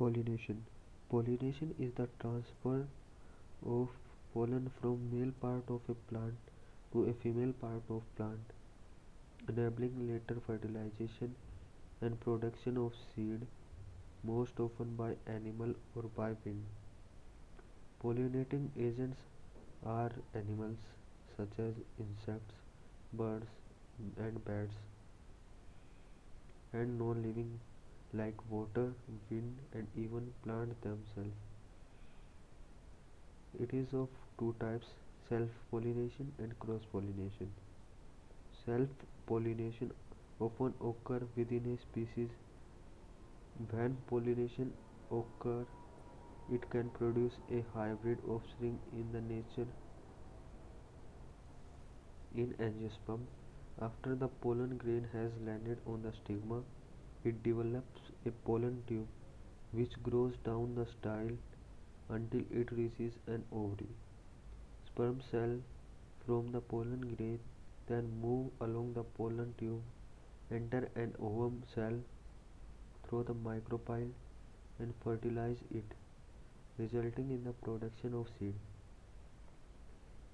Pollination. Pollination is the transfer of pollen from male part of a plant to a female part of plant, enabling later fertilization and production of seed, most often by animal or by wind. Pollinating agents are animals such as insects, birds and bats, and non-living like water, wind and even plants themselves. It is of two types, self-pollination and cross-pollination. Self-pollination often occur within a species. When pollination occur, it can produce a hybrid offspring in the nature in angiosperm. After the pollen grain has landed on the stigma, it develops a pollen tube which grows down the style until it reaches an ovary. Sperm cells from the pollen grain then move along the pollen tube, enter an ovum cell through the micropyle and fertilize it, resulting in the production of seed.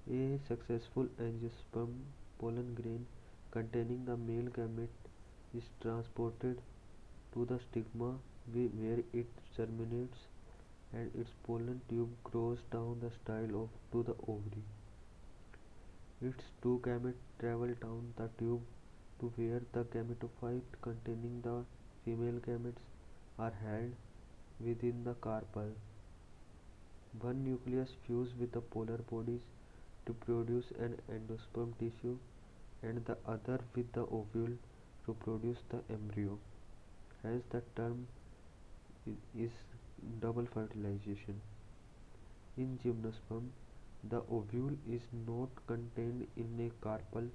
A successful angiosperm pollen grain containing the male gamete is transported to the stigma where it germinates and its pollen tube grows down the style of to the ovary. Its two gametes travel down the tube to where the gametophyte containing the female gametes are held within the carpel. One nucleus fuses with the polar bodies to produce an endosperm tissue and the other with the ovule to produce the embryo. Hence the term is double fertilization. In gymnosperm, the ovule is not contained in a carpel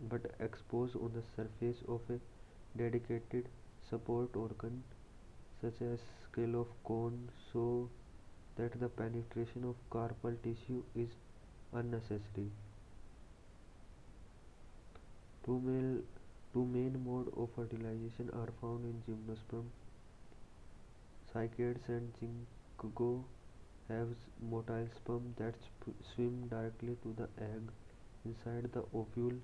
but exposed on the surface of a dedicated support organ such as scale of cone so that the penetration of carpel tissue is unnecessary. Two, male, two main modes of fertilization are found in gymnosperm. Cycads and ginkgo have motile sperm that swim directly to the egg inside the ovule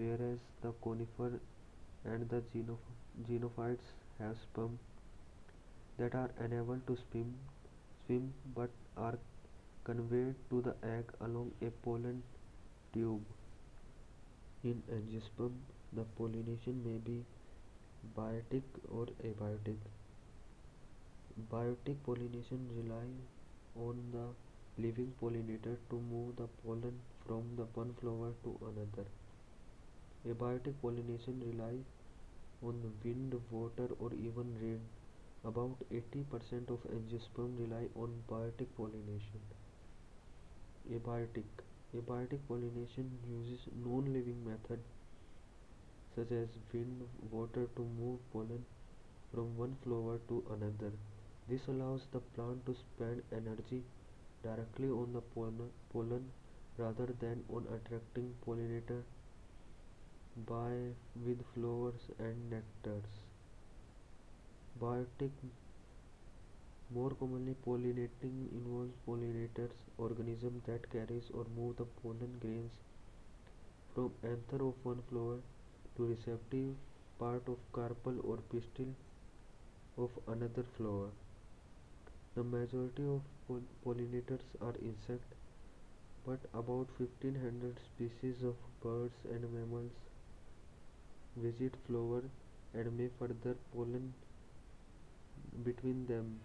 whereas the conifer and the gnetophytes have sperm that are unable to swim, swim but are conveyed to the egg along a pollen tube. In angiosperm, the pollination may be biotic or abiotic. Biotic pollination relies on the living pollinator to move the pollen from the one flower to another. Abiotic pollination relies on wind, water or even rain. About 80% of angiosperm rely on biotic pollination. Abiotic Abiotic pollination uses non-living methods such as wind, water to move pollen from one flower to another. This allows the plant to spend energy directly on the pollen rather than on attracting pollinator by with flowers and nectars. Biotic more commonly pollinating involves pollinators organisms that carries or move the pollen grains from anther of one flower to receptive part of carpel or pistil of another flower. The majority of poll pollinators are insects, but about 1500 species of birds and mammals visit flower and may further pollen between them.